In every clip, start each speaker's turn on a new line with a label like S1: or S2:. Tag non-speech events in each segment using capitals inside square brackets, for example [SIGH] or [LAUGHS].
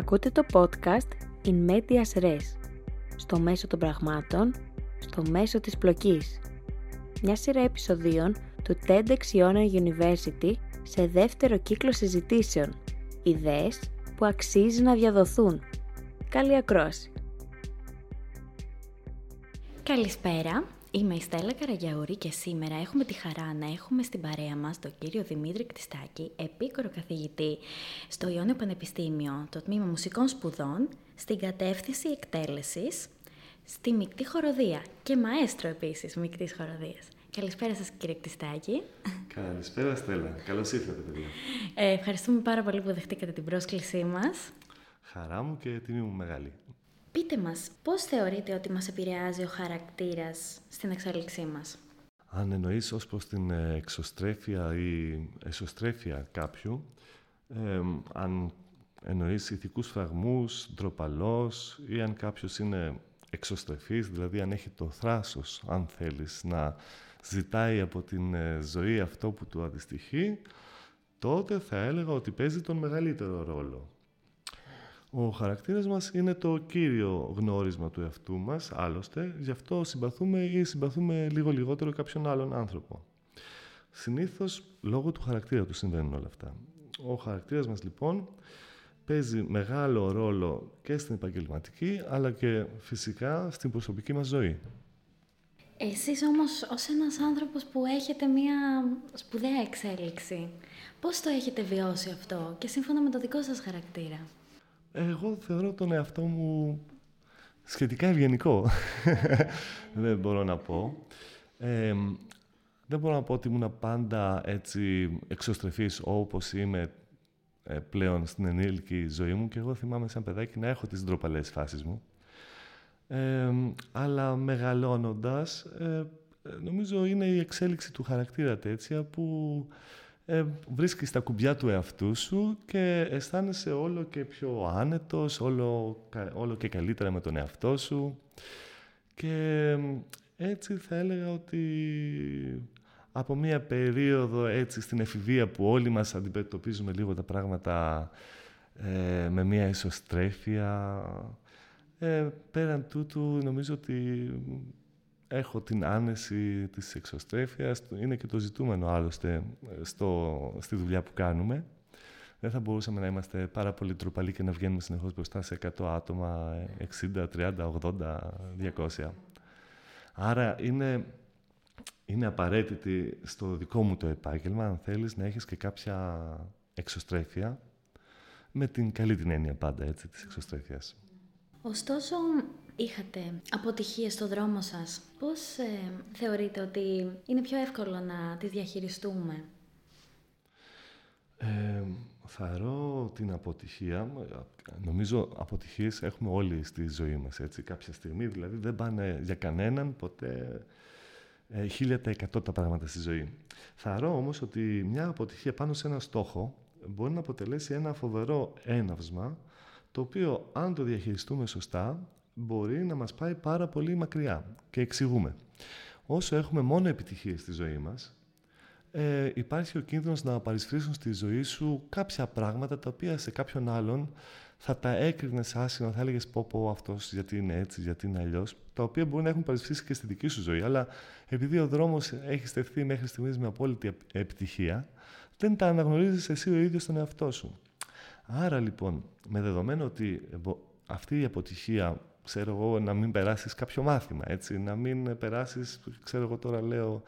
S1: Ακούτε το podcast In Medias Res, στο μέσο των πραγμάτων, στο μέσο της πλοκής. Μια σειρά επεισοδίων του TEDx Iona University σε δεύτερο κύκλο συζητήσεων. Ιδέες που αξίζει να διαδοθούν. Καλή ακρόαση! Καλησπέρα, Είμαι η Στέλλα Καραγιαούρη και σήμερα έχουμε τη χαρά να έχουμε στην παρέα μας τον κύριο Δημήτρη Κτιστάκη, επίκορο καθηγητή στο Ιόνιο Πανεπιστήμιο, το Τμήμα Μουσικών Σπουδών, στην κατεύθυνση εκτέλεσης, στη Μικτή Χοροδία και μαέστρο επίσης Μικτής Χοροδίας. Καλησπέρα σας κύριε Κτιστάκη.
S2: Καλησπέρα Στέλλα. Καλώς ήρθατε παιδιά.
S1: Ε, ευχαριστούμε πάρα πολύ που δεχτήκατε την πρόσκλησή μας.
S2: Χαρά μου και τιμή μου μεγάλη.
S1: Πείτε μας, πώς θεωρείτε ότι μας επηρεάζει ο χαρακτήρας στην εξέλιξή μας;
S2: Αν εννοείς ως προς την ε, εξωστρέφεια ή εσωστρέφεια κάποιου, αν εννοείς ηθικούς φραγμούς, ντροπαλός ή αν κάποιος είναι εξωστρεφής, δηλαδή αν έχει το θράσος, αν θέλεις, να ζητάει από την ε, ζωή αυτό που του αντιστοιχεί, τότε θα έλεγα ότι παίζει τον μεγαλύτερο ρόλο. Ο χαρακτήρας μας είναι το κύριο γνώρισμα του εαυτού μας, άλλωστε, γι' αυτό συμπαθούμε ή συμπαθούμε λίγο λιγότερο κάποιον άλλον άνθρωπο. Συνήθως, λόγω του χαρακτήρα του συμβαίνουν όλα αυτά. Ο χαρακτήρας μας, λοιπόν, παίζει μεγάλο ρόλο και στην επαγγελματική, αλλά και φυσικά στην προσωπική μας ζωή.
S1: Εσείς όμως, ως ένας άνθρωπος που έχετε μία σπουδαία εξέλιξη, πώς το έχετε βιώσει αυτό; Και σύμφωνα με το δικό σας χαρακτήρα.
S2: Εγώ θεωρώ τον εαυτό μου σχετικά ευγενικό. [LAUGHS] δεν μπορώ να πω. δεν μπορώ να πω ότι ήμουν πάντα έτσι εξωστρεφής όπως είμαι ε, πλέον στην ενήλικη ζωή μου και εγώ θυμάμαι σαν παιδάκι να έχω τις ντροπαλές φάσεις μου. αλλά μεγαλώνοντας, ε, νομίζω είναι η εξέλιξη του χαρακτήρα τέτοια που ε, βρίσκεις τα κουμπιά του εαυτού σου και αισθάνεσαι όλο και πιο άνετος, όλο, όλο και καλύτερα με τον εαυτό σου. Και έτσι θα έλεγα ότι από μία περίοδο έτσι στην εφηβεία που όλοι μας αντιμετωπίζουμε λίγο τα πράγματα ε, με μία ισοστρέφεια, ε, πέραν τούτου νομίζω ότι έχω την άνεση της εξωστρέφειας, είναι και το ζητούμενο άλλωστε στο, στη δουλειά που κάνουμε. Δεν θα μπορούσαμε να είμαστε πάρα πολύ τροπαλοί και να βγαίνουμε συνεχώς μπροστά σε 100 άτομα, 60, 30, 80, 200. Άρα είναι, είναι απαραίτητη στο δικό μου το επάγγελμα, αν θέλεις, να έχεις και κάποια εξωστρέφεια, με την καλή την έννοια πάντα, έτσι, της εξωστρέφειας.
S1: Ωστόσο, είχατε αποτυχίες στο δρόμο σας. Πώς ε, θεωρείτε ότι είναι πιο εύκολο να τις διαχειριστούμε;
S2: Ε, θεωρώ την αποτυχία, νομίζω αποτυχίες έχουμε όλοι στη ζωή μας, έτσι, κάποια στιγμή, δηλαδή δεν πάνε για κανέναν ποτέ ε, χίλια τα εκατό τα πράγματα στη ζωή. Θεωρώ όμως ότι μια αποτυχία πάνω σε ένα στόχο μπορεί να αποτελέσει ένα φοβερό έναυσμα, το οποίο αν το διαχειριστούμε σωστά, μπορεί να μας πάει πάρα πολύ μακριά. Και εξηγούμε. Όσο έχουμε μόνο επιτυχίες στη ζωή μας, ε, υπάρχει ο κίνδυνος να παρισφρήσουν στη ζωή σου κάποια πράγματα τα οποία σε κάποιον άλλον θα τα έκρινες άσχημα, θα έλεγες πω πω αυτός γιατί είναι έτσι, γιατί είναι αλλιώς, τα οποία μπορεί να έχουν παρισφρήσει και στη δική σου ζωή. Αλλά επειδή ο δρόμος έχει στεφθεί μέχρι στιγμής με απόλυτη επιτυχία, δεν τα αναγνωρίζεις εσύ ο ίδιος τον εαυτό σου. Άρα λοιπόν, με δεδομένο ότι αυτή η αποτυχία ξέρω εγώ, να μην περάσεις κάποιο μάθημα, έτσι, να μην περάσεις, ξέρω εγώ τώρα λέω,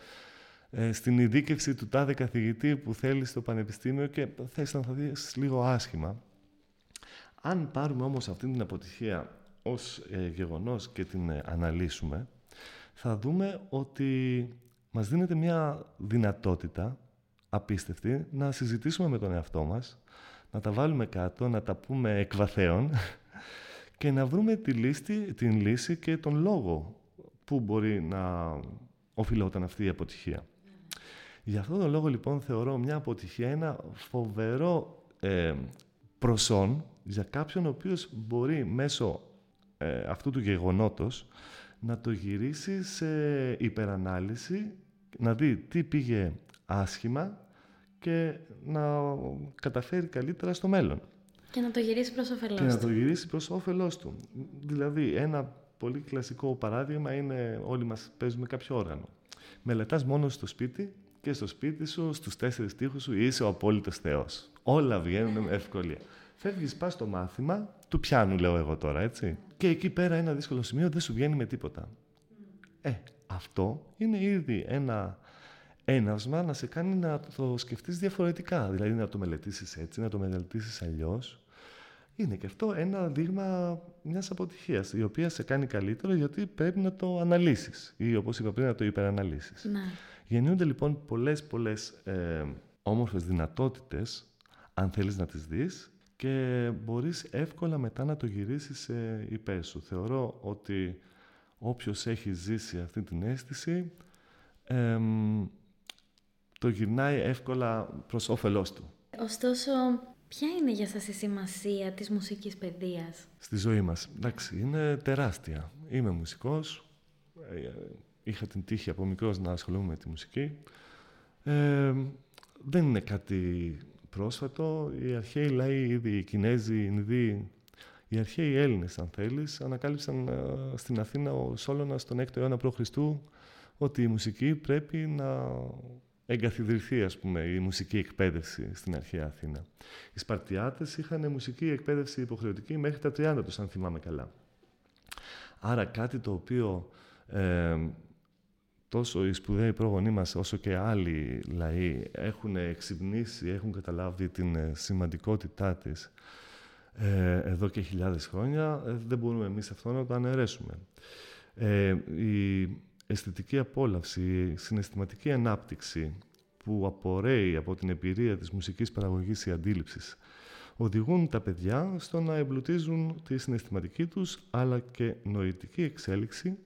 S2: ε, στην ειδίκευση του τάδε καθηγητή που θέλει στο πανεπιστήμιο και θες να θα δεις λίγο άσχημα. Αν πάρουμε όμως αυτή την αποτυχία ως ε, γεγονός και την ε, αναλύσουμε, θα δούμε ότι μας δίνεται μια δυνατότητα απίστευτη να συζητήσουμε με τον εαυτό μας, να τα βάλουμε κάτω, να τα πούμε εκβαθέων [LAUGHS] και να βρούμε τη λύση, την λύση και τον λόγο που μπορεί να οφειλόταν αυτή η αποτυχία. Για αυτόν τον λόγο λοιπόν θεωρώ μια αποτυχία ένα φοβερό ε, προσόν για κάποιον ο οποίος μπορεί μέσω ε, αυτού του γεγονότος να το γυρίσει σε υπερανάλυση, να δει τι πήγε άσχημα και να καταφέρει καλύτερα στο μέλλον.
S1: Και να το γυρίσει προς όφελός
S2: του. Και να το γυρίσει προς όφελός του. Δηλαδή, ένα πολύ κλασικό παράδειγμα είναι όλοι μας παίζουμε κάποιο όργανο. Μελετάς μόνο στο σπίτι και στο σπίτι σου, στους τέσσερις τείχους σου, είσαι ο απόλυτος θεός. Όλα βγαίνουν με ευκολία. Φεύγεις, πας στο μάθημα του πιάνου, λέω εγώ τώρα, έτσι. Και εκεί πέρα ένα δύσκολο σημείο δεν σου βγαίνει με τίποτα. Ε, αυτό είναι ήδη ένα έναυσμα να σε κάνει να το σκεφτείς διαφορετικά. Δηλαδή να το μελετήσεις έτσι, να το μελετήσεις αλλιώς. Είναι και αυτό ένα δείγμα μιας αποτυχίας, η οποία σε κάνει καλύτερο γιατί πρέπει να το αναλύσεις ή όπως είπα πριν να το υπεραναλύσεις.
S1: Ναι.
S2: Γεννιούνται λοιπόν πολλές πολλές ε, όμορφες δυνατότητες αν θέλεις να τις δεις και μπορείς εύκολα μετά να το γυρίσεις σε υπέρ σου. Θεωρώ ότι όποιος έχει ζήσει αυτή την αίσθηση το γυρνάει εύκολα προς όφελός του.
S1: Ωστόσο, ποια είναι για σας η σημασία της μουσικής παιδείας;
S2: Στη ζωή μας. Εντάξει, είναι τεράστια. Είμαι μουσικός. Ε, είχα την τύχη από μικρός να ασχολούμαι με τη μουσική. Ε, δεν είναι κάτι πρόσφατο. Οι αρχαίοι λαοί, ήδη οι Κινέζοι, οι Ινδοί, οι αρχαίοι Έλληνες, αν θέλεις, ανακάλυψαν ε, στην Αθήνα ο Σόλωνας τον 6ο αιώνα π.Χ. ότι η μουσική πρέπει να εγκαθιδρυθεί, ας πούμε, η μουσική εκπαίδευση στην αρχαία Αθήνα. Οι Σπαρτιάτες είχαν μουσική εκπαίδευση υποχρεωτική μέχρι τα 30 τους, αν θυμάμαι καλά. Άρα κάτι το οποίο ε, τόσο οι σπουδαίοι πρόγονοί μας όσο και άλλοι λαοί έχουν εξυπνήσει, έχουν καταλάβει την ε, σημαντικότητά της ε, εδώ και χιλιάδες χρόνια, ε, δεν μπορούμε εμείς αυτό να το αναιρέσουμε. Ε, η αισθητική απόλαυση, η συναισθηματική ανάπτυξη που απορρέει από την εμπειρία της μουσικής παραγωγής ή αντίληψης οδηγούν τα παιδιά στο να εμπλουτίζουν τη συναισθηματική τους αλλά και νοητική εξέλιξη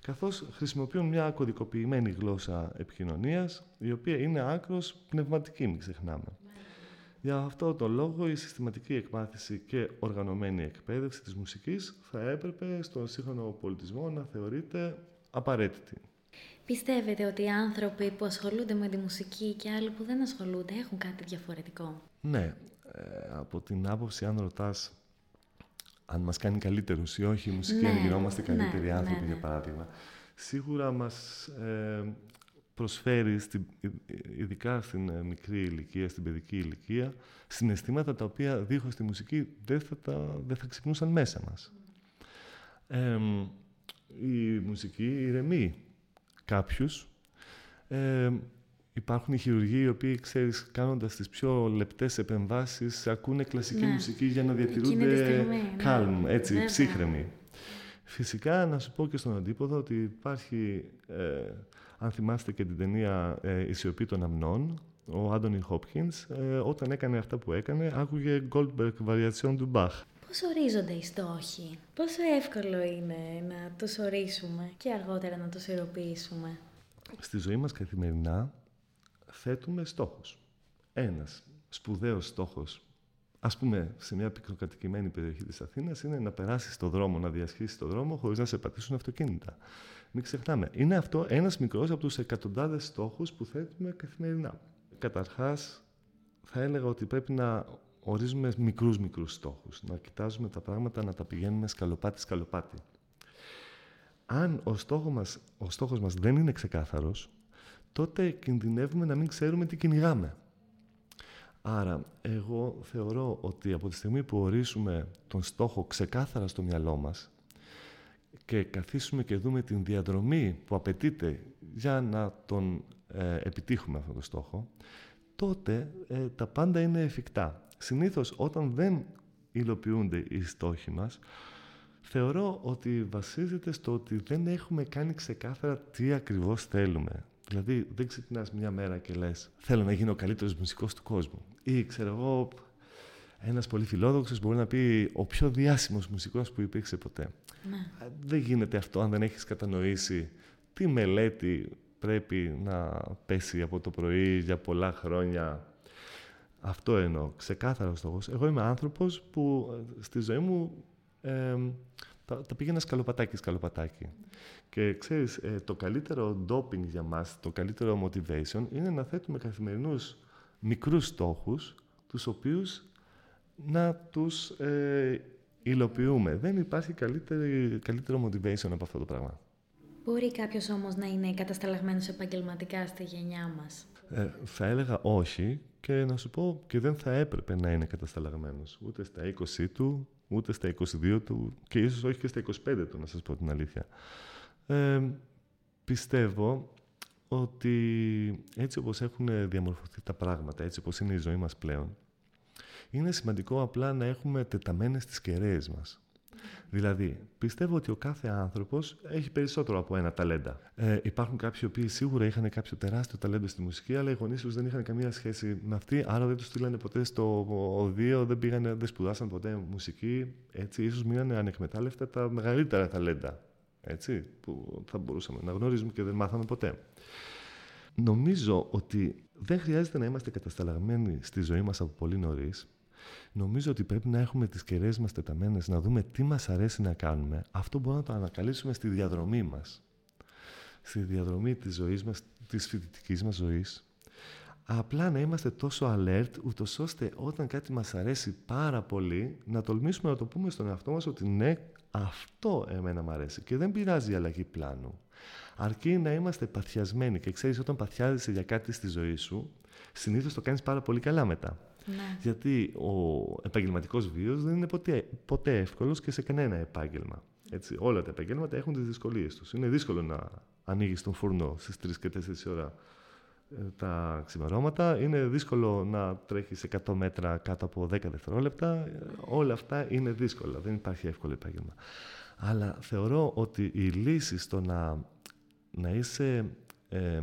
S2: καθώς χρησιμοποιούν μια κωδικοποιημένη γλώσσα επικοινωνίας, η οποία είναι άκρος πνευματική, μην ξεχνάμε. Για αυτό το λόγο η συστηματική εκμάθηση και οργανωμένη εκπαίδευση της μουσικής θα έπρεπε στον σύγχρονο πολιτισμό να θεωρείται απαραίτητη.
S1: Πιστεύετε ότι οι άνθρωποι που ασχολούνται με τη μουσική και άλλοι που δεν ασχολούνται έχουν κάτι διαφορετικό;
S2: Ναι. Ε, από την άποψη αν ρωτάς αν μας κάνει καλύτερους ή όχι η μουσική, ναι, αν γινόμαστε ναι, καλύτεροι ναι, άνθρωποι, ναι, για παράδειγμα. Σίγουρα μας ε, προσφέρει, στην, ειδικά στην ε, μικρή ηλικία, στην παιδική ηλικία, συναισθήματα τα οποία δίχως τη μουσική δεν θα, τα, δεν θα ξυπνούσαν μέσα μας. Ε, η μουσική ηρεμεί κάποιους. Ε, υπάρχουν οι χειρουργοί οι οποίοι, ξέρεις, κάνοντας τις πιο λεπτές επεμβάσεις, ακούνε κλασική ναι. μουσική για να διατηρούνται calm, ναι. έτσι, ναι, ψύχρεμοι. Φυσικά, να σου πω και στον αντίποδο ότι υπάρχει, ε, αν θυμάστε και την ταινία ε, «Η σιωπή των αμνών», ο Άντωνι Χόπκινς, ε, όταν έκανε αυτά που έκανε, άκουγε Goldberg Variation του Bach.
S1: Πώς ορίζονται οι στόχοι, πόσο εύκολο είναι να τους ορίσουμε και αργότερα να τους υλοποιήσουμε.
S2: Στη ζωή μας καθημερινά θέτουμε στόχους. Ένας σπουδαίος στόχος, ας πούμε σε μια πικροκατοικημένη περιοχή της Αθήνας, είναι να περάσεις το δρόμο, να διασχίσεις το δρόμο χωρίς να σε πατήσουν αυτοκίνητα. Μην ξεχνάμε. Είναι αυτό ένας μικρός από τους εκατοντάδες στόχους που θέτουμε καθημερινά. Καταρχάς, θα έλεγα ότι πρέπει να ορίζουμε μικρούς μικρούς στόχους. Να κοιτάζουμε τα πράγματα, να τα πηγαίνουμε σκαλοπάτι-σκαλοπάτι. Αν ο, στόχο μας, ο στόχος μας δεν είναι ξεκάθαρος, τότε κινδυνεύουμε να μην ξέρουμε τι κυνηγάμε. Άρα, εγώ θεωρώ ότι από τη στιγμή που ορίσουμε τον στόχο ξεκάθαρα στο μυαλό μας και καθίσουμε και δούμε την διαδρομή που απαιτείται για να τον ε, επιτύχουμε αυτόν τον στόχο, τότε ε, τα πάντα είναι εφικτά. Συνήθως όταν δεν υλοποιούνται οι στόχοι μας, θεωρώ ότι βασίζεται στο ότι δεν έχουμε κάνει ξεκάθαρα τι ακριβώς θέλουμε. Δηλαδή, δεν ξεκινάς μια μέρα και λες «Θέλω να γίνω ο καλύτερος μουσικός του κόσμου». Ή, ξέρω εγώ, ένας πολύ φιλόδοξος μπορεί να πει «Ο πιο διάσημος μουσικός που υπήρξε ποτέ». Ναι. Δεν γίνεται αυτό αν δεν έχεις κατανοήσει τι μελέτη πρέπει να πέσει από το πρωί για πολλά χρόνια αυτό εννοώ, ξεκάθαρος στόχος. Εγώ είμαι άνθρωπος που ε, στη ζωή μου ε, τα, τα πήγαινα σκαλοπατάκι, σκαλοπατάκι. Και ξέρεις, ε, το καλύτερο doping για μας, το καλύτερο motivation είναι να θέτουμε καθημερινούς μικρούς στόχους, τους οποίους να τους ε, υλοποιούμε. Δεν υπάρχει καλύτερο motivation από αυτό το πράγμα.
S1: Μπορεί κάποιος όμως να είναι κατασταλαγμένος επαγγελματικά στη γενιά μας;
S2: Ε, θα έλεγα όχι και να σου πω και δεν θα έπρεπε να είναι κατασταλαγμένος. Ούτε στα 20 του, ούτε στα 22 του και ίσως όχι και στα 25 του, να σας πω την αλήθεια. Ε, πιστεύω ότι έτσι όπως έχουν διαμορφωθεί τα πράγματα, έτσι όπως είναι η ζωή μας πλέον, είναι σημαντικό απλά να έχουμε τεταμένες τις κεραίες μας. Δηλαδή, πιστεύω ότι ο κάθε άνθρωπος έχει περισσότερο από ένα ταλέντα. Ε, υπάρχουν κάποιοι οποίοι σίγουρα είχαν κάποιο τεράστιο ταλέντο στη μουσική, αλλά οι γονείς τους δεν είχαν καμία σχέση με αυτή, άρα δεν τους στείλανε ποτέ στο οδείο, δεν, πήγανε, δεν σπουδάσαν ποτέ μουσική. Έτσι, ίσως μείνανε ανεκμετάλλευτα τα μεγαλύτερα ταλέντα. Έτσι, που θα μπορούσαμε να γνωρίζουμε και δεν μάθαμε ποτέ. Νομίζω ότι δεν χρειάζεται να είμαστε κατασταλαγμένοι στη ζωή μας από πολύ νωρίς. Νομίζω ότι πρέπει να έχουμε τις κεραίες μας τεταμένες, να δούμε τι μας αρέσει να κάνουμε. Αυτό μπορούμε να το ανακαλύψουμε στη διαδρομή μας. Στη διαδρομή της ζωής μας, της φοιτητικής μας ζωής. Απλά να είμαστε τόσο alert, ούτως ώστε όταν κάτι μας αρέσει πάρα πολύ, να τολμήσουμε να το πούμε στον εαυτό μας ότι ναι, αυτό εμένα μου αρέσει και δεν πειράζει η αλλαγή πλάνου. Αρκεί να είμαστε παθιασμένοι και ξέρεις όταν παθιάζεσαι για κάτι στη ζωή σου, συνήθως το κάνεις πάρα πολύ καλά μετά. Ναι. Γιατί ο επαγγελματικός βίος δεν είναι ποτέ, ποτέ εύκολος και σε κανένα επάγγελμα. Έτσι, όλα τα επαγγέλματα έχουν τις δυσκολίες τους. Είναι δύσκολο να ανοίγεις τον φούρνο στις 3 και 4 ώρα ε, τα ξημερώματα. Είναι δύσκολο να τρέχεις 100 μέτρα κάτω από 10 δευτερόλεπτα. Όλα αυτά είναι δύσκολα. Δεν υπάρχει εύκολο επάγγελμα. Αλλά θεωρώ ότι η λύση στο να, να είσαι ε,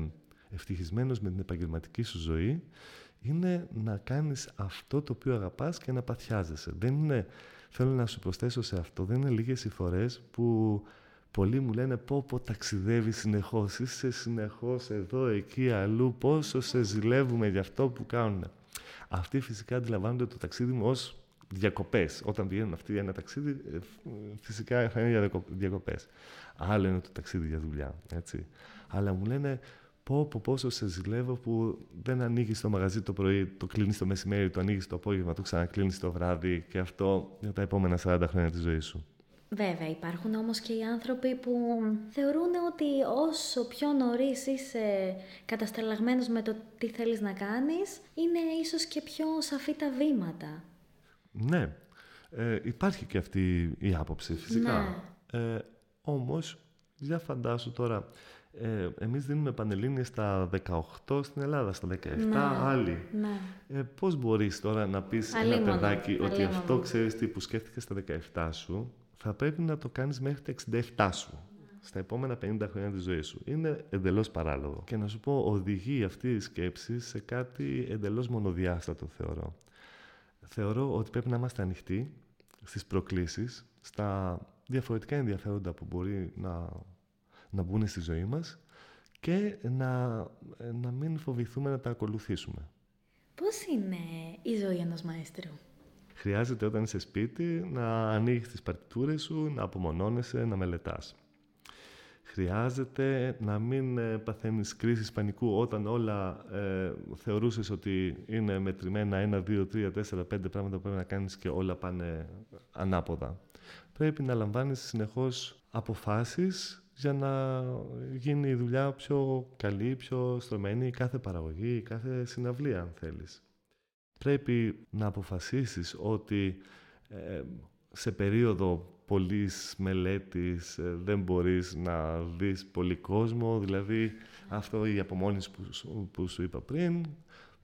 S2: ευτυχισμένος με την επαγγελματική σου ζωή είναι να κάνεις αυτό το οποίο αγαπάς και να παθιάζεσαι. Δεν είναι, θέλω να σου προσθέσω σε αυτό, δεν είναι λίγες οι φορές που πολλοί μου λένε πω πω ταξιδεύεις συνεχώς, είσαι συνεχώς εδώ, εκεί, αλλού, πόσο σε ζηλεύουμε για αυτό που κάνουν. Αυτοί φυσικά αντιλαμβάνονται το ταξίδι μου ως διακοπές. Όταν πηγαίνουν αυτοί για ένα ταξίδι, ε, φυσικά θα είναι για διακοπές. Άλλο είναι το ταξίδι για δουλειά, έτσι. Αλλά μου λένε, πω, πω πόσο σε ζηλεύω που δεν ανοίγεις το μαγαζί το πρωί, το κλείνεις το μεσημέρι, το ανοίγεις το απόγευμα, το ξανακλίνει το βράδυ και αυτό για τα επόμενα 40 χρόνια της ζωής σου.
S1: Βέβαια, υπάρχουν όμως και οι άνθρωποι που θεωρούν ότι όσο πιο νωρίς είσαι κατασταλαγμένος με το τι θέλεις να κάνεις, είναι ίσως και πιο σαφή τα βήματα.
S2: Ναι, ε, υπάρχει και αυτή η άποψη φυσικά. Ναι. Ε, όμως, για φαντάσου τώρα, ε, εμείς δίνουμε πανελλήνιες στα 18 στην Ελλάδα, στα 17 ναι, άλλοι. Ναι. Ε, πώς μπορείς τώρα να πεις ένα παιδάκι ότι αυτό ξέρεις τι που σκέφτηκες στα 17 σου, θα πρέπει να το κάνεις μέχρι τα 67 σου στα επόμενα 50 χρόνια της ζωής σου. Είναι εντελώς παράλογο. Και να σου πω, οδηγεί αυτή η σκέψη σε κάτι εντελώς μονοδιάστατο, θεωρώ. Θεωρώ ότι πρέπει να είμαστε ανοιχτοί στις προκλήσεις, στα διαφορετικά ενδιαφέροντα που μπορεί να να μπουν στη ζωή μας και να, να μην φοβηθούμε να τα ακολουθήσουμε.
S1: Πώς είναι η ζωή ενός μαέστρου;
S2: Χρειάζεται όταν είσαι σπίτι να ανοίγεις τις παρτιτούρες σου, να απομονώνεσαι, να μελετάς. Χρειάζεται να μην ε, παθαίνεις κρίσεις πανικού όταν όλα ε, θεωρούσες ότι είναι μετρημένα ένα, δύο, τρία, τέσσερα, πέντε πράγματα που πρέπει να κάνεις και όλα πάνε ανάποδα. Πρέπει να λαμβάνεις συνεχώς αποφάσεις για να γίνει η δουλειά πιο καλή, πιο στρωμένη, κάθε παραγωγή, κάθε συναυλία, αν θέλεις. Πρέπει να αποφασίσεις ότι ε, σε περίοδο πολλής μελέτης ε, δεν μπορείς να δεις πολύ κόσμο, δηλαδή αυτό η απομόνηση που, που σου είπα πριν,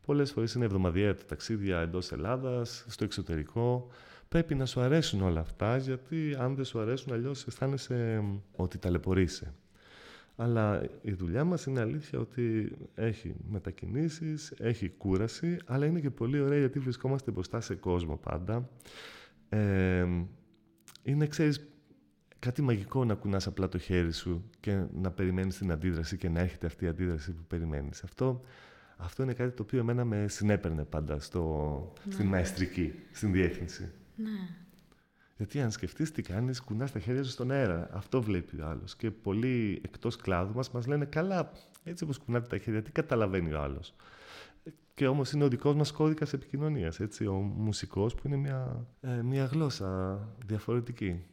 S2: πολλές φορές είναι εβδομαδιαία τα ταξίδια εντός Ελλάδας, στο εξωτερικό, πρέπει να σου αρέσουν όλα αυτά, γιατί αν δεν σου αρέσουν αλλιώς αισθάνεσαι ότι ταλαιπωρείσαι. Αλλά η δουλειά μας είναι αλήθεια ότι έχει μετακινήσεις, έχει κούραση, αλλά είναι και πολύ ωραία γιατί βρισκόμαστε μπροστά σε κόσμο πάντα. Ε, είναι, ξέρεις, κάτι μαγικό να κουνάς απλά το χέρι σου και να περιμένεις την αντίδραση και να έρχεται αυτή η αντίδραση που περιμένεις. Αυτό, αυτό είναι κάτι το οποίο εμένα με συνέπαιρνε πάντα στο, στην ναι. μαεστρική, στην διεύθυνση. Ναι. Γιατί αν σκεφτείς τι κάνεις, κουνάς τα χέρια σου στον αέρα. Αυτό βλέπει ο άλλος. Και πολλοί εκτός κλάδου μας μας λένε καλά, έτσι όπως κουνάτε τα χέρια, τι καταλαβαίνει ο άλλος. και όμως είναι ο δικός μας κώδικας επικοινωνίας, έτσι, ο μουσικός που είναι μια, ε, μια γλώσσα διαφορετική.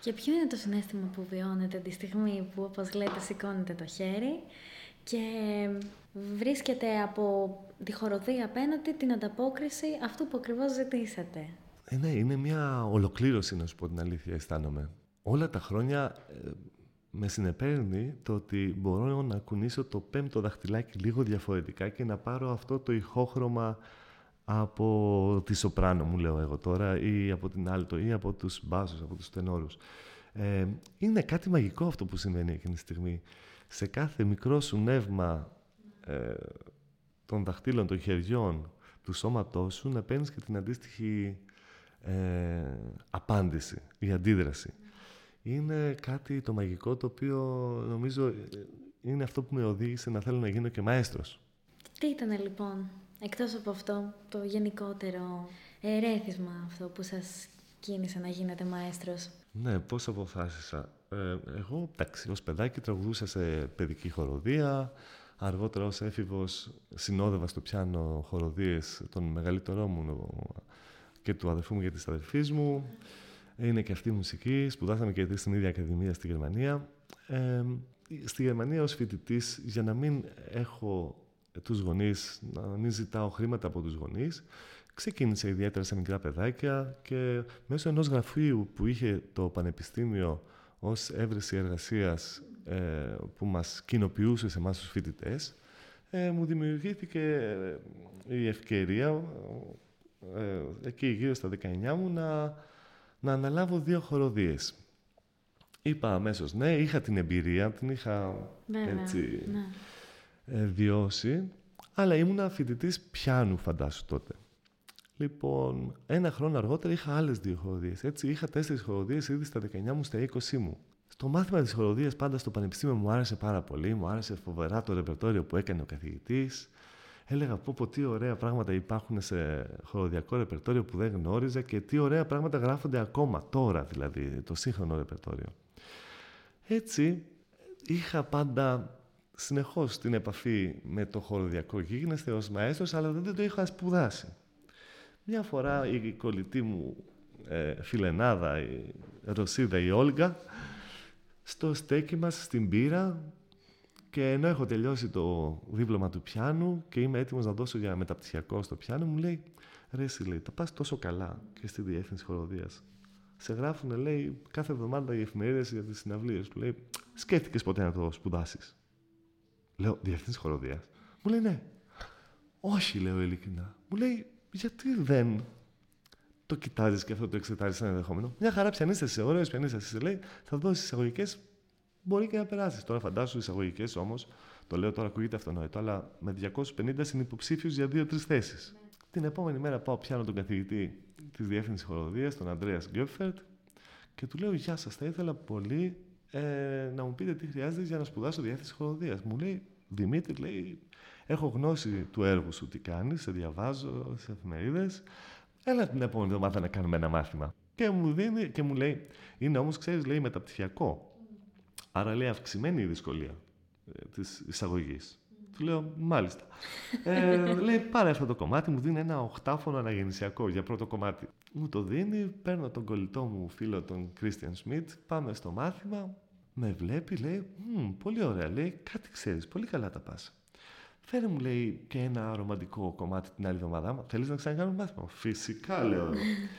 S1: Και ποιο είναι το συνέστημα που βιώνετε τη στιγμή που, όπως λέτε, σηκώνετε το χέρι και βρίσκεται από τη χοροδία απέναντι την ανταπόκριση αυτού που ακριβώς ζητήσατε;
S2: Ε, ναι, είναι μια ολοκλήρωση, να σου πω την αλήθεια, αισθάνομαι. Όλα τα χρόνια ε, με συνεπέρνει το ότι μπορώ να κουνήσω το πέμπτο δαχτυλάκι λίγο διαφορετικά και να πάρω αυτό το ηχόχρωμα από τη σοπράνο μου λέω εγώ τώρα ή από την άλτο ή από τους μπάσους, από τους τενόρους. Ε, είναι κάτι μαγικό αυτό που συμβαίνει εκείνη τη στιγμή. Σε κάθε μικρό σου νεύμα ε, των δαχτύλων, των χεριών, του σώματός σου να παίρνεις και την αντίστοιχη ε, απάντηση ή αντίδραση. Είναι κάτι το μαγικό το οποίο νομίζω ε, είναι αυτό που με οδήγησε να θέλω να γίνω και μαέστρος.
S1: Τι ήταν λοιπόν, εκτός από αυτό, το γενικότερο ερέθισμα αυτό που σας κίνησε να γίνετε μαέστρος;
S2: Ναι, πώς αποφάσισα. Ε, εγώ, εντάξει, ως παιδάκι τραγουδούσα σε παιδική χοροδία, αργότερα ως έφηβος συνόδευα στο πιάνο χοροδίες των μεγαλύτερών μου και του αδερφού μου και της αδερφής μου. Είναι και αυτή η μουσική. Σπουδάσαμε και στην ίδια ακαδημία στη Γερμανία. Ε, στη Γερμανία ως φοιτητής, για να μην έχω τους γονείς, να μην ζητάω χρήματα από τους γονείς, ξεκίνησα ιδιαίτερα σε μικρά παιδάκια και μέσω ενός γραφείου που είχε το Πανεπιστήμιο ως έβρεση εργασίας ε, που μας κοινοποιούσε σε εμάς τους φοιτητές, ε, μου δημιουργήθηκε η ευκαιρία ε, εκεί γύρω στα 19 μου να, να αναλάβω δύο χοροδίες. Είπα αμέσως ναι, είχα την εμπειρία, την είχα έτσι ναι. ε, βιώσει, αλλά ήμουν φοιτητής πιάνου φαντάσου τότε. Λοιπόν, ένα χρόνο αργότερα είχα άλλες δύο χοροδίες. Έτσι, είχα τέσσερις χοροδίες ήδη στα 19 μου, στα 20 μου. Στο μάθημα της χοροδίας πάντα στο πανεπιστήμιο μου άρεσε πάρα πολύ. Μου άρεσε φοβερά το ρεπερτόριο που έκανε ο καθηγητής έλεγα πω, πω τι ωραία πράγματα υπάρχουν σε χοροδιακό ρεπερτόριο που δεν γνώριζα και τι ωραία πράγματα γράφονται ακόμα τώρα δηλαδή, το σύγχρονο ρεπερτόριο. Έτσι, είχα πάντα συνεχώς την επαφή με το χοροδιακό γίγνεσθε ως μαέστρος, αλλά δεν το είχα σπουδάσει. Μια φορά η κολλητή μου ε, φιλενάδα, η Ρωσίδα, η Όλγα, στο στέκι μας στην πύρα και ενώ έχω τελειώσει το δίπλωμα του πιάνου και είμαι έτοιμος να δώσω για μεταπτυχιακό στο πιάνο, μου λέει: Ρε, εσύ λέει, τα πας τόσο καλά και στη διεύθυνση χοροδίας. Σε γράφουν, λέει, κάθε εβδομάδα οι εφημερίδες για τις συναυλίες. Του λέει: Σκέφτηκες ποτέ να το σπουδάσεις; Λέω: Διεύθυνση χοροδίας. Μου λέει: Ναι. Όχι, λέω ειλικρινά. Μου λέει: Γιατί δεν το κοιτάζεις και αυτό το εξετάζεις σαν ενδεχόμενο; Μια χαρά πιανίσταση, ωραίος πιανίσταση, λέει, θα δώσεις εισαγωγικές μπορεί και να περάσεις. Τώρα φαντάσου εισαγωγικές όμως, το λέω τώρα ακούγεται αυτονόητο, αλλά με 250 συνυποψήφιους για δύο-τρεις θέσεις. Ναι. Την επόμενη μέρα πάω πιάνω τον καθηγητή της Διεύθυνσης Χοροδίας, τον Αντρέα Γκέφερτ, και του λέω: Γεια σας, θα ήθελα πολύ ε, να μου πείτε τι χρειάζεται για να σπουδάσω Διεύθυνση Χοροδίας. Μου λέει: Δημήτρη, λέει, έχω γνώση του έργου σου, τι κάνεις, σε διαβάζω σε εφημερίδες. Έλα την επόμενη εβδομάδα να κάνουμε ένα μάθημα. Και μου, δίνει, και μου λέει: Είναι όμως, ξέρεις, λέει μεταπτυχιακό. Άρα λέει αυξημένη η δυσκολία ε, της εισαγωγής. Του λέω, μάλιστα. Ε, λέει, πάρε αυτό το κομμάτι, μου δίνει ένα οχτάφωνο αναγεννησιακό για πρώτο κομμάτι. Μου το δίνει, παίρνω τον κολλητό μου φίλο, τον Κρίστιαν Σμιτ, πάμε στο μάθημα, με βλέπει, λέει, πολύ ωραία, λέει, κάτι ξέρεις, πολύ καλά τα πας. Φέρε μου, λέει, και ένα ρομαντικό κομμάτι την άλλη εβδομάδα. Θέλεις να ξανακάνουμε μάθημα; Φυσικά, λέω.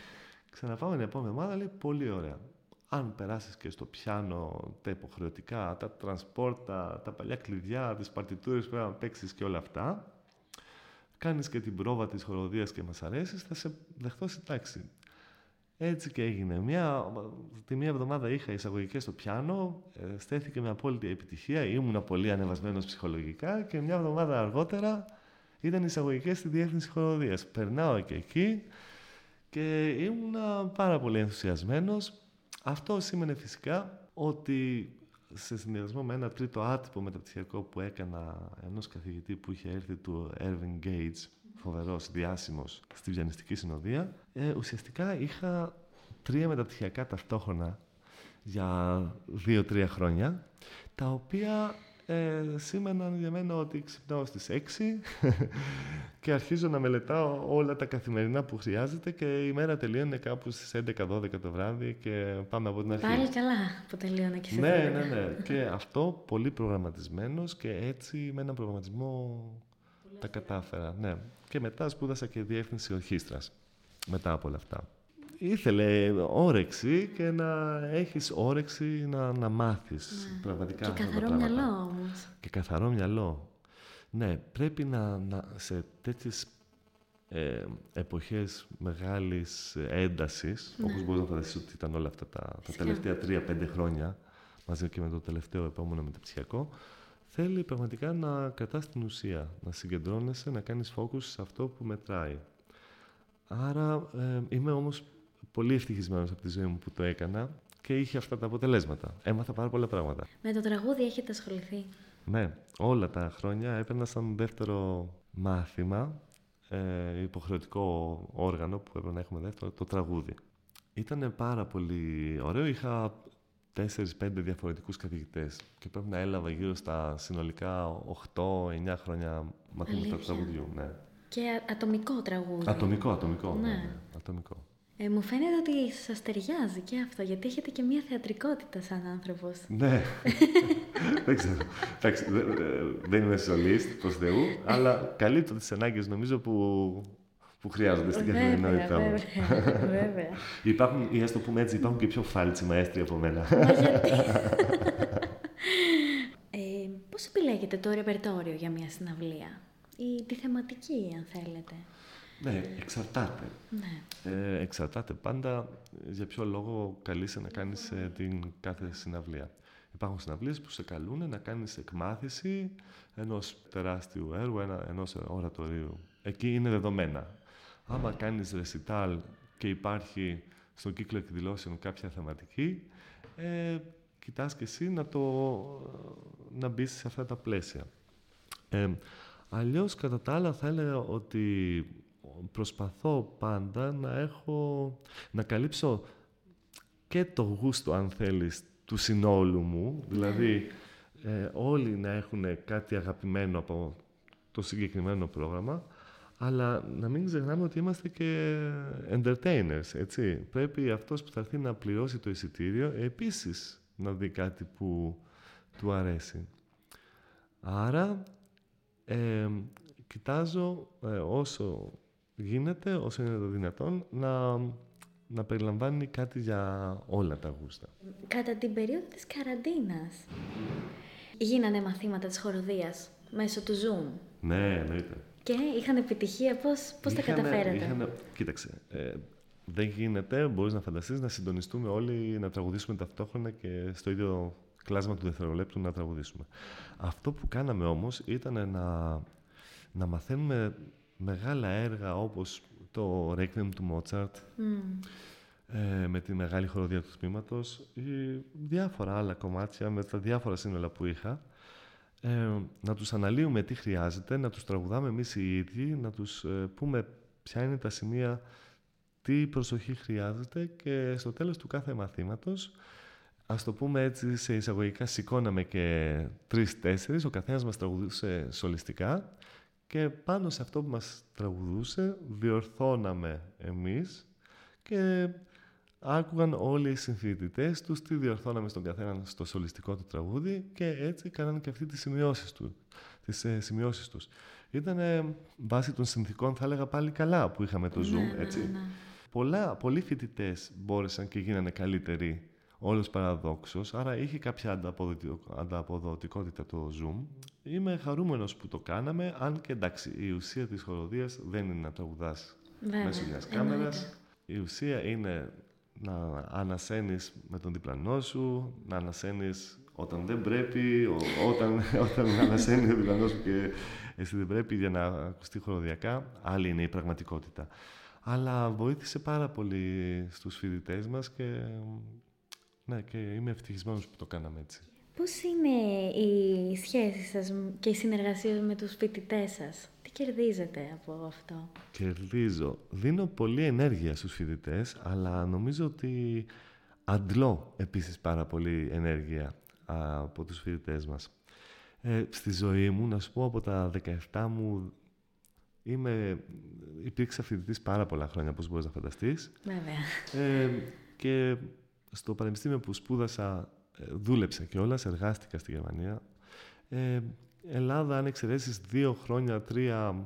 S2: [LAUGHS] Ξαναπάμε την επόμενη εβδομάδα, λέει, πολύ ωραία αν περάσεις και στο πιάνο τα υποχρεωτικά, τα τρανσπόρτα, τα παλιά κλειδιά, τις παρτιτούρες που πρέπει να παίξεις και όλα αυτά, κάνεις και την πρόβα της χοροδίας και μας αρέσεις, θα σε δεχτώ στην τάξη. Έτσι και έγινε. Μια, τη μία εβδομάδα είχα εισαγωγικές στο πιάνο, ε, στέθηκε με απόλυτη επιτυχία, ήμουν πολύ ανεβασμένος ψυχολογικά και μια εβδομάδα αργότερα ήταν εισαγωγικές στη διεύθυνση χοροδίας. Περνάω και εκεί και ήμουν πάρα πολύ ενθουσιασμένος αυτό σήμαινε φυσικά ότι σε συνδυασμό με ένα τρίτο άτυπο μεταπτυχιακό που έκανα ενός καθηγητή που είχε έρθει του Erving Gates, φοβερός, διάσημος στη βιανιστική συνοδεία, ε, ουσιαστικά είχα τρία μεταπτυχιακά ταυτόχρονα για δύο-τρία χρόνια, τα οποία ε, σήμαιναν για μένα ότι ξυπνάω στις 6 [LAUGHS] και αρχίζω να μελετάω όλα τα καθημερινά που χρειάζεται και η μέρα τελείωνε κάπου στις 11-12 το βράδυ και πάμε από την αρχή.
S1: Πάλι καλά που τελείωνε και σε
S2: Ναι, ναι, ναι. και αυτό πολύ προγραμματισμένος και έτσι με έναν προγραμματισμό τα κατάφερα. Ναι. Και μετά σπούδασα και διεύθυνση ορχήστρας μετά από όλα αυτά ήθελε όρεξη και να έχεις όρεξη να, να μάθεις ναι. πραγματικά
S1: Και καθαρό μυαλό όμως.
S2: Και καθαρό μυαλό. Ναι, πρέπει να, να σε τέτοιες ε, εποχές μεγάλης έντασης, ναι. όπως μπορείς να φανταστείς ότι ήταν όλα αυτά τα, τα τελευταία τρία-πέντε χρόνια, μαζί και με το τελευταίο επόμενο μεταπτυχιακό, θέλει πραγματικά να κρατάς την ουσία, να συγκεντρώνεσαι, να κάνεις focus σε αυτό που μετράει. Άρα ε, είμαι όμως πολύ ευτυχισμένος από τη ζωή μου που το έκανα και είχε αυτά τα αποτελέσματα. Έμαθα πάρα πολλά πράγματα.
S1: Με το τραγούδι έχετε ασχοληθεί;
S2: Ναι, όλα τα χρόνια έπαιρνα σαν δεύτερο μάθημα, ε, υποχρεωτικό όργανο που έπρεπε να έχουμε δεύτερο, το τραγούδι. Ήταν πάρα πολύ ωραίο. Είχα τέσσερις-πέντε διαφορετικούς καθηγητές και πρέπει να έλαβα γύρω στα συνολικά 8-9 χρόνια μαθήματα τραγουδιού. Ναι.
S1: Και ατομικό τραγούδι.
S2: Ατομικό, ατομικό. Ναι. ναι ατομικό.
S1: Ε, μου φαίνεται ότι σας ταιριάζει και αυτό, γιατί έχετε και μια θεατρικότητα σαν άνθρωπος.
S2: Ναι. [LAUGHS] δεν ξέρω. Εντάξει, δεν είμαι σολίστ προς Θεού, αλλά καλύπτω τις ανάγκες νομίζω που, που χρειάζονται στην καθημερινότητά
S1: μου. Βέβαια. [LAUGHS]
S2: υπάρχουν, ή ας το πούμε έτσι, υπάρχουν και πιο φάλτσι μαέστροι από μένα.
S1: Μα γιατί; [LAUGHS] ε, πώς επιλέγετε το ρεπερτόριο για μια συναυλία; Ή τη θεματική, αν θέλετε;
S2: Ναι, εξαρτάται.
S1: Ναι.
S2: Ε, εξαρτάται πάντα για ποιο λόγο καλείσαι να κάνεις ε, την κάθε συναυλία. Υπάρχουν συναυλίες που σε καλούν να κάνεις εκμάθηση ενός τεράστιου έργου, ένα, ενός ορατορίου. Εκεί είναι δεδομένα. Άμα κάνεις ρεσιτάλ και υπάρχει στον κύκλο εκδηλώσεων κάποια θεματική, ε, κοιτάς και εσύ να, το, να μπεις σε αυτά τα πλαίσια. Ε, αλλιώς, κατά τα άλλα, θα έλεγα ότι προσπαθώ πάντα να έχω, να καλύψω και το γούστο, αν θέλεις, του συνόλου μου, δηλαδή ε, όλοι να έχουν κάτι αγαπημένο από το συγκεκριμένο πρόγραμμα, αλλά να μην ξεχνάμε ότι είμαστε και entertainers, έτσι. Πρέπει αυτός που θα έρθει να πληρώσει το εισιτήριο επίσης να δει κάτι που του αρέσει. Άρα, ε, κοιτάζω ε, όσο γίνεται, όσο είναι το δυνατόν, να, να περιλαμβάνει κάτι για όλα τα γούστα.
S1: Κατά την περίοδο της καραντίνας, γίνανε μαθήματα της χοροδίας μέσω του Zoom.
S2: Ναι, εννοείται.
S1: Και είχαν επιτυχία, πώς, πώς τα καταφέρατε;
S2: Είχαν, κοίταξε, ε, δεν γίνεται, μπορείς να φανταστείς, να συντονιστούμε όλοι, να τραγουδήσουμε ταυτόχρονα και στο ίδιο κλάσμα του δευτερολέπτου να τραγουδήσουμε. Αυτό που κάναμε όμως ήταν να, να μαθαίνουμε μεγάλα έργα όπως το Requiem του Μότσαρτ ε, με τη μεγάλη χοροδία του τμήματος ή διάφορα άλλα κομμάτια με τα διάφορα σύνολα που είχα. Ε, να τους αναλύουμε τι χρειάζεται, να τους τραγουδάμε εμείς οι ίδιοι, να τους ε, πούμε ποια είναι τα σημεία, τι προσοχή χρειάζεται και στο τέλος του κάθε μαθήματος ας το πούμε έτσι σε εισαγωγικά σηκώναμε και τρεις-τέσσερις, ο καθένας μας τραγουδούσε σολιστικά και πάνω σε αυτό που μας τραγουδούσε διορθώναμε εμείς και άκουγαν όλοι οι συμφοιτητές τους τι διορθώναμε στον καθένα στο σολιστικό του τραγούδι και έτσι κάνανε και αυτοί τις σημειώσεις, του, τις, ε, σημειώσεις τους. Ήταν βάσει των συνθήκων θα έλεγα πάλι καλά που είχαμε το ναι, Zoom,
S1: ναι,
S2: έτσι.
S1: Ναι,
S2: Πολλά, πολλοί φοιτητές μπόρεσαν και γίνανε καλύτεροι όλος παραδόξος, άρα είχε κάποια ανταποδοτικότητα το Zoom. Είμαι χαρούμενος που το κάναμε, αν και εντάξει, η ουσία της χοροδίας δεν είναι να τραγουδάς μέσω μιας κάμερας. Η ουσία είναι να ανασένεις με τον διπλανό σου, να ανασένεις όταν δεν πρέπει, όταν, [LAUGHS] όταν ανασένει ο διπλανός σου και εσύ δεν πρέπει για να ακουστεί χοροδιακά, άλλη είναι η πραγματικότητα. Αλλά βοήθησε πάρα πολύ στους φοιτητές μας και ναι, και είμαι ευτυχισμένος που το κάναμε έτσι.
S1: Πώς είναι η σχέση σας και η συνεργασία με τους φοιτητές σας; Τι κερδίζετε από αυτό;
S2: Κερδίζω. Δίνω πολύ ενέργεια στους φοιτητές, αλλά νομίζω ότι αντλώ επίσης πάρα πολύ ενέργεια από τους φοιτητές μας. Ε, στη ζωή μου, να σου πω από τα 17 μου, είμαι, υπήρξα φοιτητής πάρα πολλά χρόνια, όπως μπορείς να φανταστείς.
S1: Βέβαια.
S2: Ε, και στο πανεπιστήμιο που σπούδασα, ε, δούλεψα κιόλας, εργάστηκα στη Γερμανία. Ε, Ελλάδα, αν εξαιρέσεις δύο χρόνια, τρία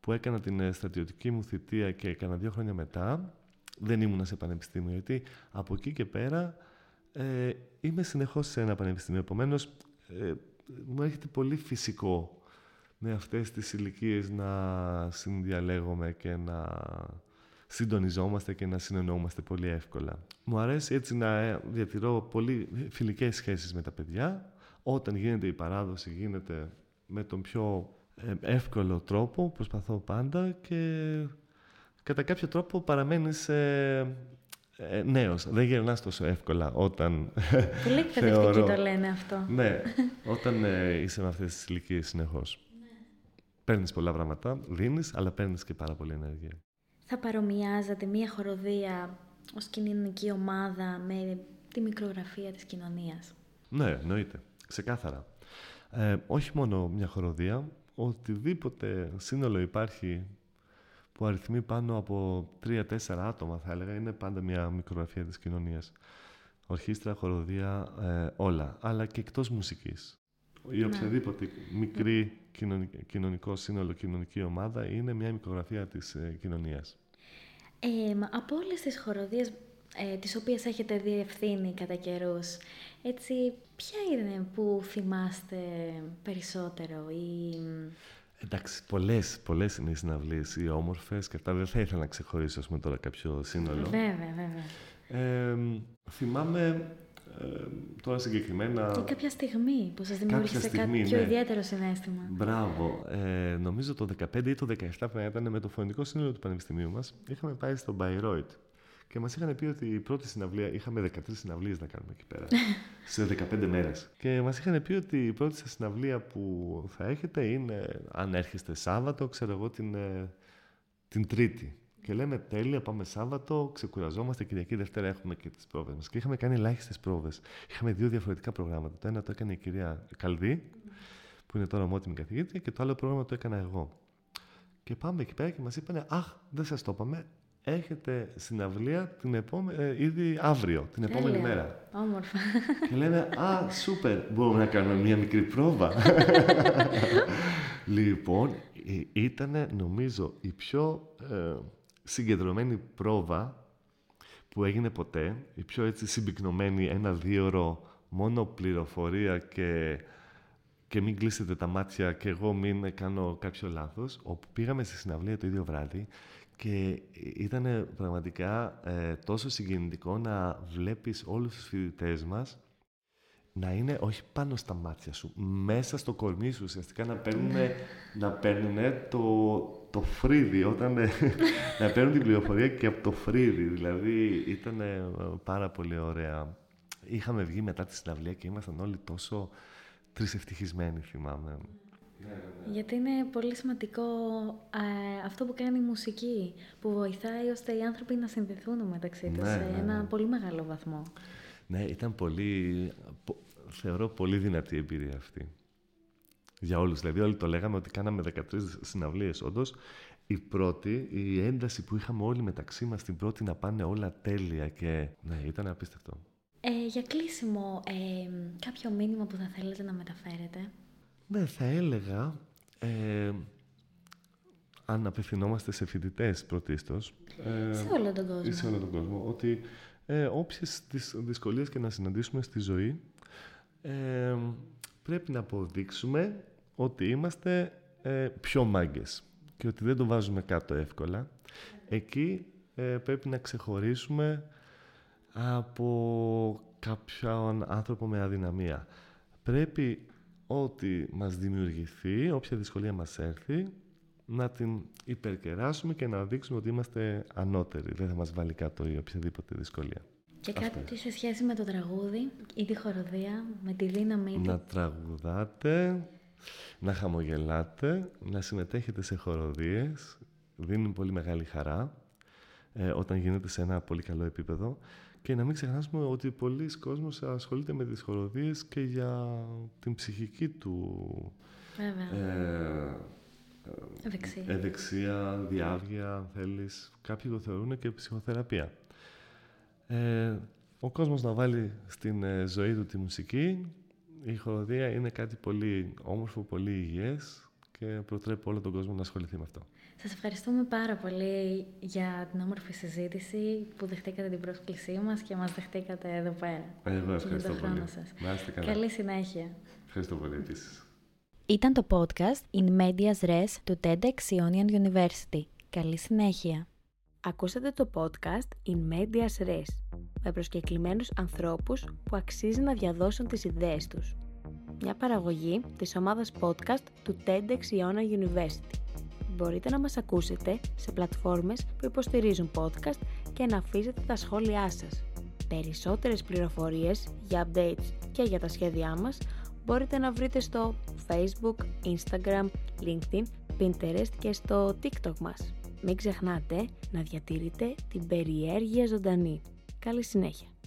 S2: που έκανα την ε, στρατιωτική μου θητεία και έκανα δύο χρόνια μετά, δεν ήμουνα σε πανεπιστήμιο, γιατί από εκεί και πέρα ε, είμαι συνεχώς σε ένα πανεπιστήμιο. Επομένως, ε, μου έρχεται πολύ φυσικό με αυτές τις ηλικίες να συνδιαλέγομαι και να συντονιζόμαστε και να συνεννοούμαστε πολύ εύκολα. Μου αρέσει έτσι να ε, διατηρώ πολύ φιλικές σχέσεις με τα παιδιά. Όταν γίνεται η παράδοση γίνεται με τον πιο ε, εύκολο τρόπο, προσπαθώ πάντα και κατά κάποιο τρόπο παραμένεις ε, ε, νέος. Δεν γερνάς τόσο εύκολα όταν
S1: Πολύ εκπαιδευτικοί το λένε αυτό.
S2: ναι, όταν ε, είσαι με αυτές τις ηλικίες συνεχώς. Ναι. Παίρνεις πολλά πράγματα, δίνεις, αλλά παίρνεις και πάρα πολύ ενέργεια.
S1: Θα παρομοιάζατε μία χοροδία ως κοινωνική ομάδα με τη μικρογραφία της κοινωνίας;
S2: Ναι, εννοείται. Ξεκάθαρα. Ε, όχι μόνο μια χοροδία, οτιδήποτε σύνολο υπάρχει που αριθμεί πάνω από τρία-τέσσερα άτομα, θα έλεγα, είναι πάντα μια μικρογραφία της κοινωνίας. Ορχήστρα, χοροδία, ε, όλα. Αλλά και εκτός μουσικής. Η ναι. οποιαδήποτε μικρή κοινωνικό σύνολο, κοινωνική ομάδα είναι μια μικρογραφία της ε, κοινωνίας.
S1: Ε, από όλες τις χοροδίες ε, τις οποίες έχετε διευθύνει κατά καιρούς. έτσι, ποια είναι που θυμάστε περισσότερο ή...
S2: Εντάξει, πολλές, πολλές είναι οι συναυλίες, οι όμορφες και αυτά δεν θα ήθελα να ξεχωρίσω με τώρα κάποιο σύνολο.
S1: Βέβαια, βέβαια.
S2: Ε, θυμάμαι ε, τώρα συγκεκριμένα...
S1: Και κάποια στιγμή που σας δημιούργησε κάποιο ναι. ιδιαίτερο συνέστημα.
S2: Μπράβο. Ε, νομίζω το 2015 ή το 2017 που ήταν με το φωνητικό σύνολο του Πανεπιστημίου μας. Είχαμε πάει στο Bayreuth και μας είχαν πει ότι η πρώτη συναυλία, είχαμε 13 συναυλίες να κάνουμε εκεί πέρα, [LAUGHS] σε 15 μέρες. Και μας είχαν πει ότι η πρώτη σας συναυλία που θα έχετε είναι, αν έρχεστε Σάββατο, ξέρω εγώ, την, ε, την Τρίτη. Και λέμε τέλεια, πάμε Σάββατο, ξεκουραζόμαστε Κυριακή Δευτέρα, έχουμε και τις πρόβες μας. Και είχαμε κάνει ελάχιστες πρόβες. Είχαμε δύο διαφορετικά προγράμματα. Το ένα το έκανε η κυρία Καλδί, που είναι τώρα ομότιμη καθηγήτρια, και το άλλο πρόγραμμα το έκανα εγώ. Και πάμε εκεί πέρα και μας είπαν: Αχ, δεν σας το είπαμε έχετε συναυλία την επόμε... ε, ήδη αύριο, την επόμενη μέρα.
S1: Όμορφα.
S2: Και λένε, α, σούπερ, μπορούμε να κάνουμε μία μικρή πρόβα. [LAUGHS] λοιπόν, ήταν νομίζω η πιο ε, συγκεντρωμένη πρόβα που έγινε ποτέ, η πιο έτσι συμπυκνωμένη ένα ώρο μόνο πληροφορία και, και μην κλείσετε τα μάτια και εγώ μην κάνω κάποιο λάθος, όπου πήγαμε στη συναυλία το ίδιο βράδυ και ήταν πραγματικά ε, τόσο συγκινητικό να βλέπεις όλους τους φοιτητές μας να είναι όχι πάνω στα μάτια σου, μέσα στο κορμί σου, ουσιαστικά να παίρνουν, να παίρνουν το, το φρύδι, όταν, [LAUGHS] να παίρνουν την πληροφορία και από το φρύδι. Δηλαδή ήταν πάρα πολύ ωραία. Είχαμε βγει μετά τη συναυλία και ήμασταν όλοι τόσο τρισευτυχισμένοι, θυμάμαι.
S1: Ναι, ναι, ναι. Γιατί είναι πολύ σημαντικό ε, αυτό που κάνει η μουσική, που βοηθάει ώστε οι άνθρωποι να συνδεθούν μεταξύ τους σε ένα πολύ μεγάλο βαθμό.
S2: Ναι, ήταν πολύ, θεωρώ πολύ δυνατή η εμπειρία αυτή. Για όλους. Δηλαδή όλοι το λέγαμε ότι κάναμε 13 συναυλίες όντως. Η πρώτη, η ένταση που είχαμε όλοι μεταξύ μας την πρώτη να πάνε όλα τέλεια και ναι, ήταν απίστευτο.
S1: Ε, για κλείσιμο, ε, κάποιο μήνυμα που θα θέλετε να μεταφέρετε;
S2: Ναι, θα έλεγα, ε, αν απευθυνόμαστε σε φοιτητές πρωτίστως...
S1: Ε, σε όλο τον κόσμο.
S2: Σε όλο τον κόσμο, ότι ε, όποιες δυσκολίες και να συναντήσουμε στη ζωή, ε, πρέπει να αποδείξουμε ότι είμαστε ε, πιο μάγκες και ότι δεν το βάζουμε κάτω εύκολα. Εκεί ε, πρέπει να ξεχωρίσουμε από κάποιον άνθρωπο με αδυναμία. Πρέπει ό,τι μας δημιουργηθεί, όποια δυσκολία μας έρθει, να την υπερκεράσουμε και να δείξουμε ότι είμαστε ανώτεροι. Δεν θα μας βάλει κάτω ή οποιαδήποτε δυσκολία.
S1: Και κάτι σε σχέση με το τραγούδι ή τη χοροδία, με τη δύναμη
S2: Να τραγουδάτε, να χαμογελάτε, να συμμετέχετε σε χοροδίες. Δίνουν πολύ μεγάλη χαρά ε, όταν γίνεται σε ένα πολύ καλό επίπεδο Και να μην ξεχάσουμε ότι πολλοί κόσμος ασχολείται με τις χοροδίες και για την ψυχική του
S3: ε, ευεξία.
S2: ευεξία, διάβγεια, αν θέλεις. Κάποιοι το θεωρούν και ψυχοθεραπεία. Ε, ο κόσμος να βάλει στην ε, ζωή του τη μουσική. Η χοροδία είναι κάτι πολύ όμορφο, πολύ υγιές και προτρέπει όλο τον κόσμο να ασχοληθεί με αυτό.
S3: Σας ευχαριστούμε πάρα πολύ για την όμορφη συζήτηση που δεχτήκατε την πρόσκλησή μας και μας δεχτήκατε εδώ πέρα.
S2: Εγώ ευχαριστώ πολύ. Σας.
S3: Να είστε καλά. Καλή συνέχεια.
S2: Ευχαριστώ πολύ επίσης.
S3: Ήταν το podcast In Medias Res του TEDx Ionian University. Καλή συνέχεια. Ακούσατε το podcast In Medias Res με προσκεκλημένους ανθρώπους που αξίζει να διαδώσουν τις ιδέες τους. Μια παραγωγή της ομάδας podcast του TEDx Ionian University μπορείτε να μας ακούσετε σε πλατφόρμες που υποστηρίζουν podcast και να αφήσετε τα σχόλιά σας. Περισσότερες πληροφορίες για updates και για τα σχέδιά μας μπορείτε να βρείτε στο Facebook, Instagram, LinkedIn, Pinterest και στο TikTok μας. Μην ξεχνάτε να διατηρείτε την περιέργεια ζωντανή. Καλή συνέχεια!